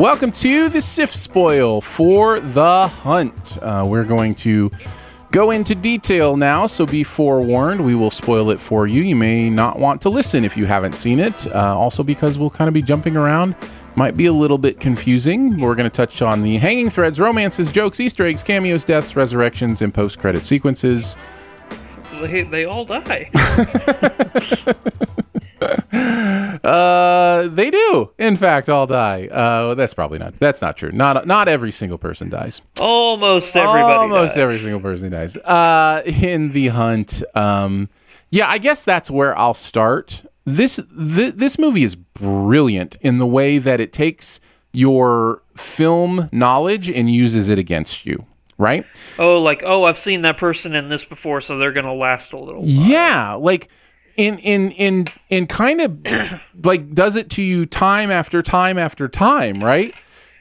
Welcome to the SIF spoil for the hunt. Uh, we're going to go into detail now, so be forewarned. We will spoil it for you. You may not want to listen if you haven't seen it. Uh, also, because we'll kind of be jumping around, might be a little bit confusing. We're going to touch on the hanging threads, romances, jokes, Easter eggs, cameos, deaths, resurrections, and post credit sequences. They, they all die. Uh, they do, in fact, all die. Uh, that's probably not. That's not true. Not not every single person dies. Almost everybody. Almost dies. every single person dies. Uh, in the hunt. Um, yeah, I guess that's where I'll start. This th- this movie is brilliant in the way that it takes your film knowledge and uses it against you. Right? Oh, like oh, I've seen that person in this before, so they're gonna last a little. While. Yeah, like in in in in kind of like does it to you time after time after time, right?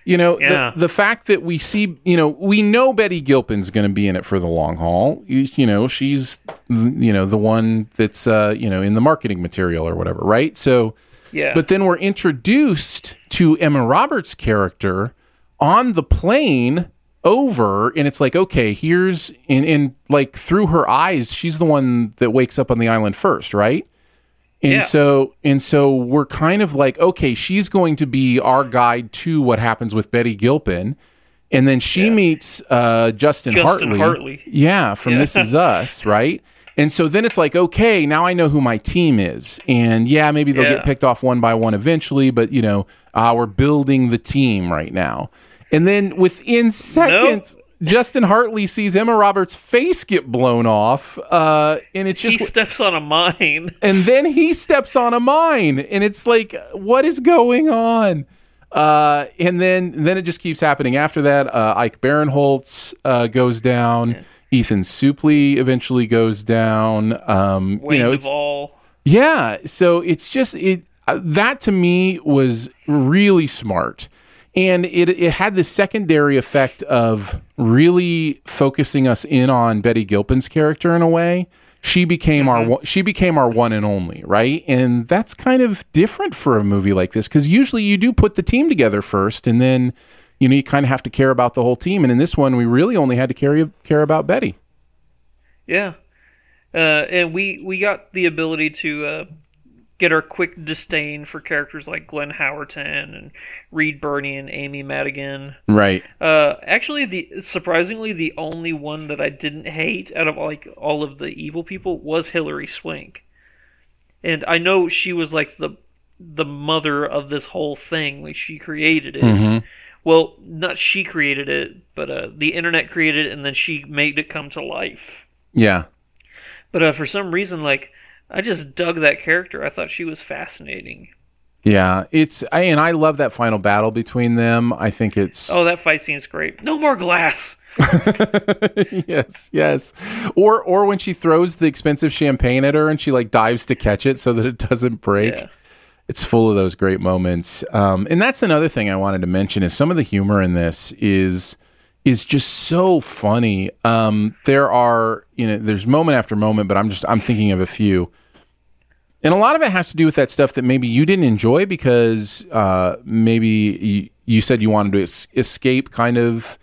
You know, Yeah. the, the fact that we see, you know, we know Betty Gilpin's going to be in it for the long haul. You, you know, she's, you know, the one that's, uh, you know, in the marketing material or whatever, right? So, Yeah. but then we're introduced to Emma Roberts' character on the plane over, and it's like, okay, here's in in like through her eyes, she's the one that wakes up on the island first, right? And Yeah. so and so we're kind of like, okay, she's going to be our guide to what happens with Betty Gilpin. And then she meets uh, Justin, Justin Hartley. Hartley. Yeah, from This Is Us, right? And so then it's like, okay, now I know who my team is. And yeah, maybe they'll Yeah. get picked off one by one eventually, but you know, uh, we're building the team right now. And then within seconds, Justin Hartley sees Emma Roberts' face get blown off. Uh, and it's just he steps on a mine. and then he steps on a mine and it's like what is going on uh, and then then it just keeps happening after that uh, ike barinholtz uh, goes down ethan suplee eventually goes down um, you know it's, Duvall. yeah so it's just it uh, that to me was really smart and it, it had the secondary effect of really focusing us in on Betty Gilpin's character in a way. She became our she became our one and only, right? And that's kind of different for a movie like this because usually you do put the team together first, and then you know you kind of have to care about the whole team. And in this one, we really only had to care care about Betty. Yeah. Uh, and we we got the ability to uh, get our quick disdain for characters like Glenn Howerton and Reed Birney and Amy Madigan. Right. Uh, actually, the surprisingly the only one that I didn't hate out of like all of the evil people was Hilary Swank, and I know she was like the the mother of this whole thing. Like she created it. Mm-hmm. Well, not she created it, but uh, the internet created it, and then she made it come to life. Yeah. But uh, for some reason, like I just dug that character. I thought she was fascinating. Yeah. It's I, and I love that final battle between them. I think it's Oh, that fight scene's great. No more glass. yes, yes. Or or when she throws the expensive champagne at her and she like dives to catch it so that it doesn't break. Yeah. It's full of those great moments. Um, and that's another thing I wanted to mention is some of the humor in this is is just so funny. Um, there are you know there's moment after moment, but I'm just I'm thinking of a few. And a lot of it has to do with that stuff that maybe you didn't enjoy because uh, maybe you, you said you wanted to es- escape kind of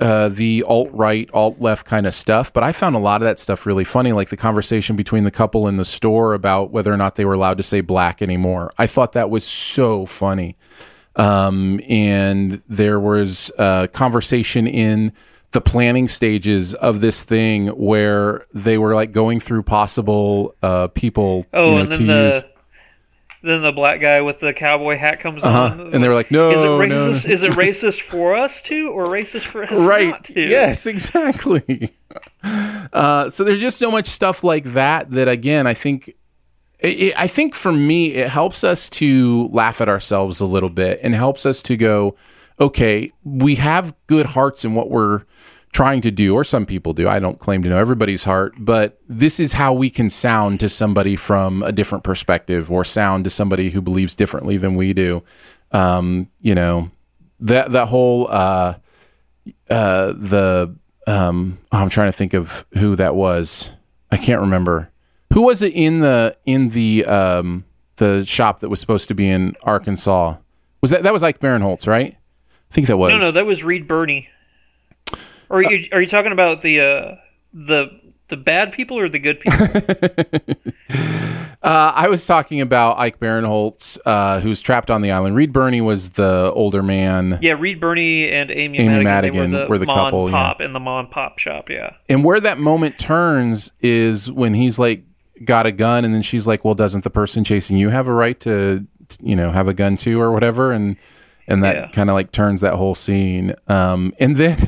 uh, the alt right, alt left kind of stuff. But I found a lot of that stuff really funny, like the conversation between the couple in the store about whether or not they were allowed to say black anymore. I thought that was so funny. Um, and there was a conversation in the planning stages of this thing where they were like going through possible uh, people Oh, you know, and to then use. the then the black guy with the cowboy hat comes Uh-huh. on, And they were like, no, is it no, racist? no. Is it racist for us to, or racist for us right not to? yes exactly uh, so there's just so much stuff like that that again i think it, i think for me it helps us to laugh at ourselves a little bit and helps us to go okay we have good hearts in what we're trying to do or some people do i don't claim to know everybody's heart but this is how we can sound to somebody from a different perspective or sound to somebody who believes differently than we do um, you know that that whole uh, uh, the um, oh, I'm trying to think of who that was. I can't remember. Who was it in the in the um, the shop that was supposed to be in Arkansas? Was that that was Ike Barinholtz, right? I think that was. No, no, that was Reed Birney. Or are you, are you talking about the uh, the the bad people or the good people? Uh, I was talking about Ike Barinholtz, uh, who's trapped on the island. Reed Birney was the older man. yeah, Reed Birney and Amy, Amy Madigan, were the, were the couple, yeah. Pop in the Mon Pop shop. Yeah. And where that moment turns is when he's like got a gun, and then she's like, "Well, doesn't the person chasing you have a right to, you know, have a gun too, or whatever?" And and that Yeah. kind of like turns that whole scene. Um, and then.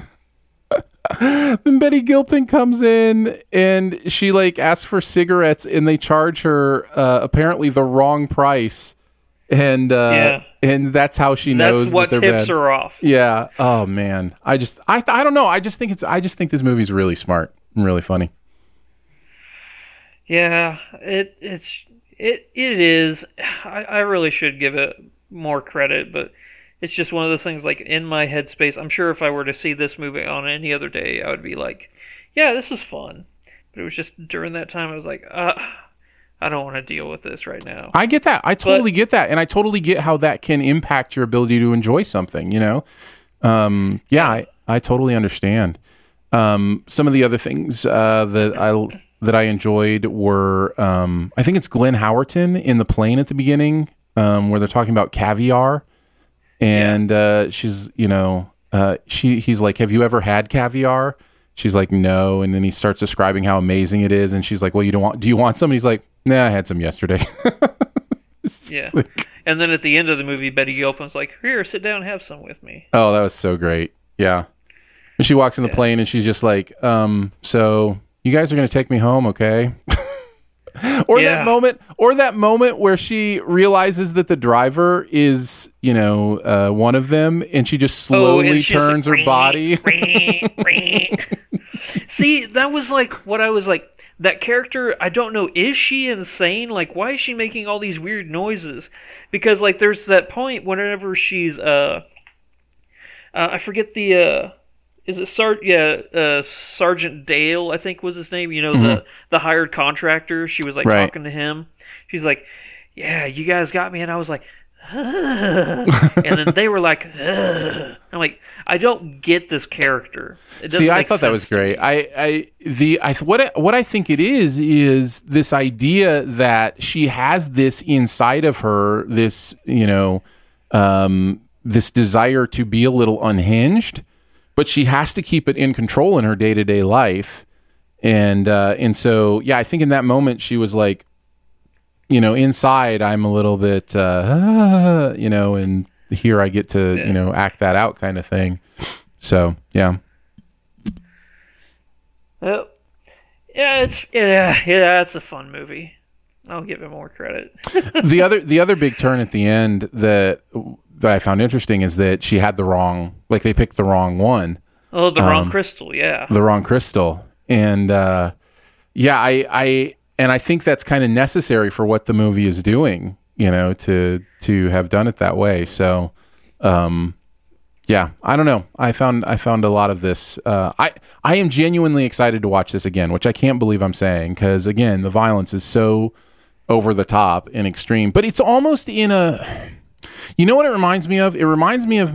then Betty Gilpin comes in and she like asks for cigarettes and they charge her uh, apparently the wrong price and uh, Yeah. and that's how she knows That's what that tips bad. are off. Yeah. Oh man. I just I I don't know. I just think it's I just think this movie's really smart and really funny. Yeah, it it's it it is. I, I really should give it more credit, but it's just one of those things. Like in my headspace, I'm sure if I were to see this movie on any other day, I would be like, "Yeah, this is fun." But it was just during that time, I was like, uh, "I don't want to deal with this right now." I get that. I totally get that, and I totally get how that can impact your ability to enjoy something. You know, um, yeah, I, I totally understand. Um, some of the other things uh, that I that I enjoyed were, um, I think it's Glenn Howerton in the plane at the beginning, um, where they're talking about caviar, and uh, she's, you know, uh, she he's like, "Have you ever had caviar?" She's like, "No," and then he starts describing how amazing it is, and she's like, "Well, you don't want? Do you want some?" And he's like, "Nah, I had some yesterday." Yeah. And then at the end of the movie, Betty Gilpin's like, "Here, sit down, have some with me." Oh, that was so great. Yeah. And she walks in the plane and she's just like, um, so you guys are going to take me home, okay? or Yeah. that moment, or that moment where she realizes that the driver is, you know, uh, one of them and she just Oh, slowly she's turns like, her body. See, that was like what I was like. That character, I don't know, is she insane? Like, why is she making all these weird noises? Because like, there's that point whenever she's uh, uh I forget the uh, is it Sar? Yeah, uh, Sergeant Dale, I think was his name. You know, the the hired contractor. She was like Mm-hmm. Right. talking to him. She's like, "Yeah, you guys got me," and I was like. and then they were like, "Ugh." I'm like, I don't get this character. It See, I thought that was sense to me. great. I, I, the, I, what, I, what I think it is is this idea that she has this inside of her, this, you know, um, this desire to be a little unhinged, but she has to keep it in control in her day to day life, and, uh, and so, yeah, I think in that moment she was like, you know, inside I'm a little bit, uh, you know, and here I get to, you know, act that out kind of thing. So, yeah. Well, yeah, it's yeah, yeah, it's a fun movie. I'll give it more credit. the other the other big turn at the end that that I found interesting is that she had the wrong like they picked the wrong one. Oh, the wrong Um, crystal. Yeah. the wrong crystal. And uh, yeah, I, I and I think that's kind of necessary for what the movie is doing. You know, to to have done it that way. So, um, yeah, I don't know. I found I found a lot of this. Uh, I I am genuinely excited to watch this again, which I can't believe I'm saying because again, the violence is so over the top and extreme. But it's almost in a. You know what it reminds me of? It reminds me of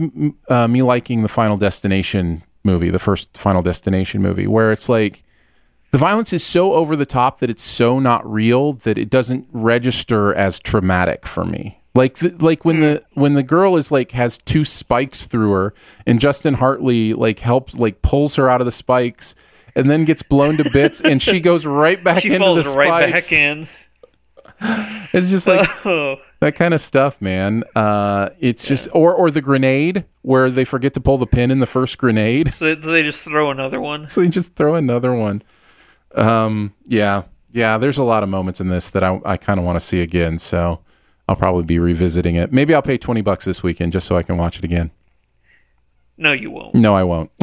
uh, me liking the Final Destination movie, the first Final Destination movie, where it's like the violence is so over the top that it's so not real that it doesn't register as traumatic for me. Like the, like when the when the girl is like has two spikes through her and Justin Hartley like helps like pulls her out of the spikes and then gets blown to bits and she goes right back She into the falls spikes. right back in. It's just like Oh, that kind of stuff, man. Uh, it's just or or the grenade where they forget to pull the pin in the first grenade, so they just throw another one. so they just throw another one. Um, yeah, yeah. There's a lot of moments in this that I I kind of want to see again, so I'll probably be revisiting it. Maybe I'll pay twenty bucks this weekend just so I can watch it again. No, you won't. No, I won't.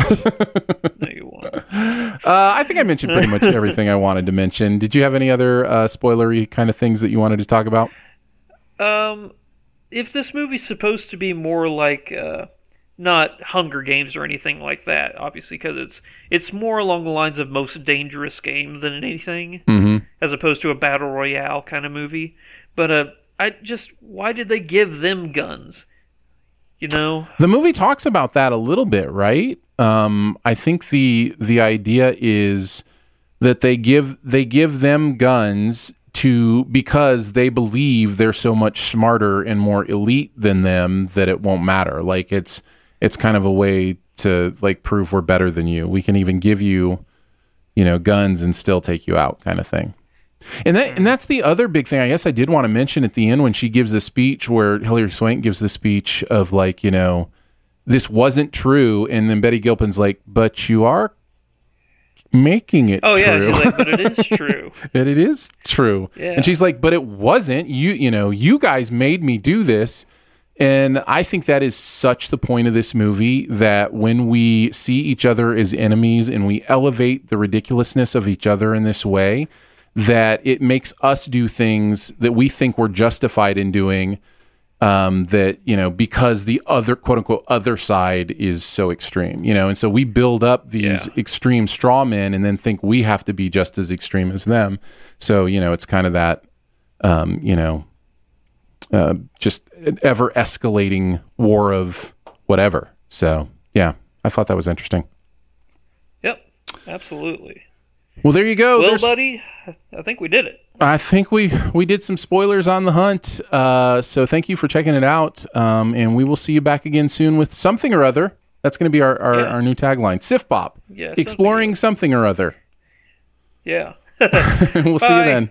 No, you won't. Uh, I think I mentioned pretty much everything I wanted to mention. Did you have any other uh, spoilery kind of things that you wanted to talk about? Um, if this movie's supposed to be more like uh, not Hunger Games or anything like that, obviously, because it's it's more along the lines of most dangerous game than anything, Mm-hmm. as opposed to a battle royale kind of movie. But uh, I just why did they give them guns? You know, The movie talks about that a little bit, right? Um, I think the the idea is that they give they give them guns to because they believe they're so much smarter and more elite than them that it won't matter. Like it's it's kind of a way to like prove we're better than you. We can even give you, you know, guns and still take you out, kind of thing. And that and that's the other big thing I guess I did want to mention at the end when she gives the speech where Hilary Swank gives the speech of like, you know, this wasn't true and then Betty Gilpin's like, "But you are making it oh yeah, true." she's like, but it is true. that it is true. Yeah. And she's like, "But it wasn't. You you know, you guys made me do this." And I think that is such the point of this movie that when we see each other as enemies and we elevate the ridiculousness of each other in this way, that it makes us do things that we think we're justified in doing. Um, that you know because the other quote unquote other side is so extreme, you know, and so we build up these Yeah. extreme straw men and then think we have to be just as extreme as them. So you know, it's kind of that, um, you know, uh, just an ever escalating war of whatever. So yeah, I thought that was interesting. Yep, absolutely. Well, there you go. well, There's- buddy, I think we did it. I think we we did some spoilers on the hunt. Uh, so thank you for checking it out, um, and we will see you back again soon with something or other. That's going to be our, our, Yeah. our new tagline: Sif Bop, Yeah, exploring something or other. Yeah. we'll see you then.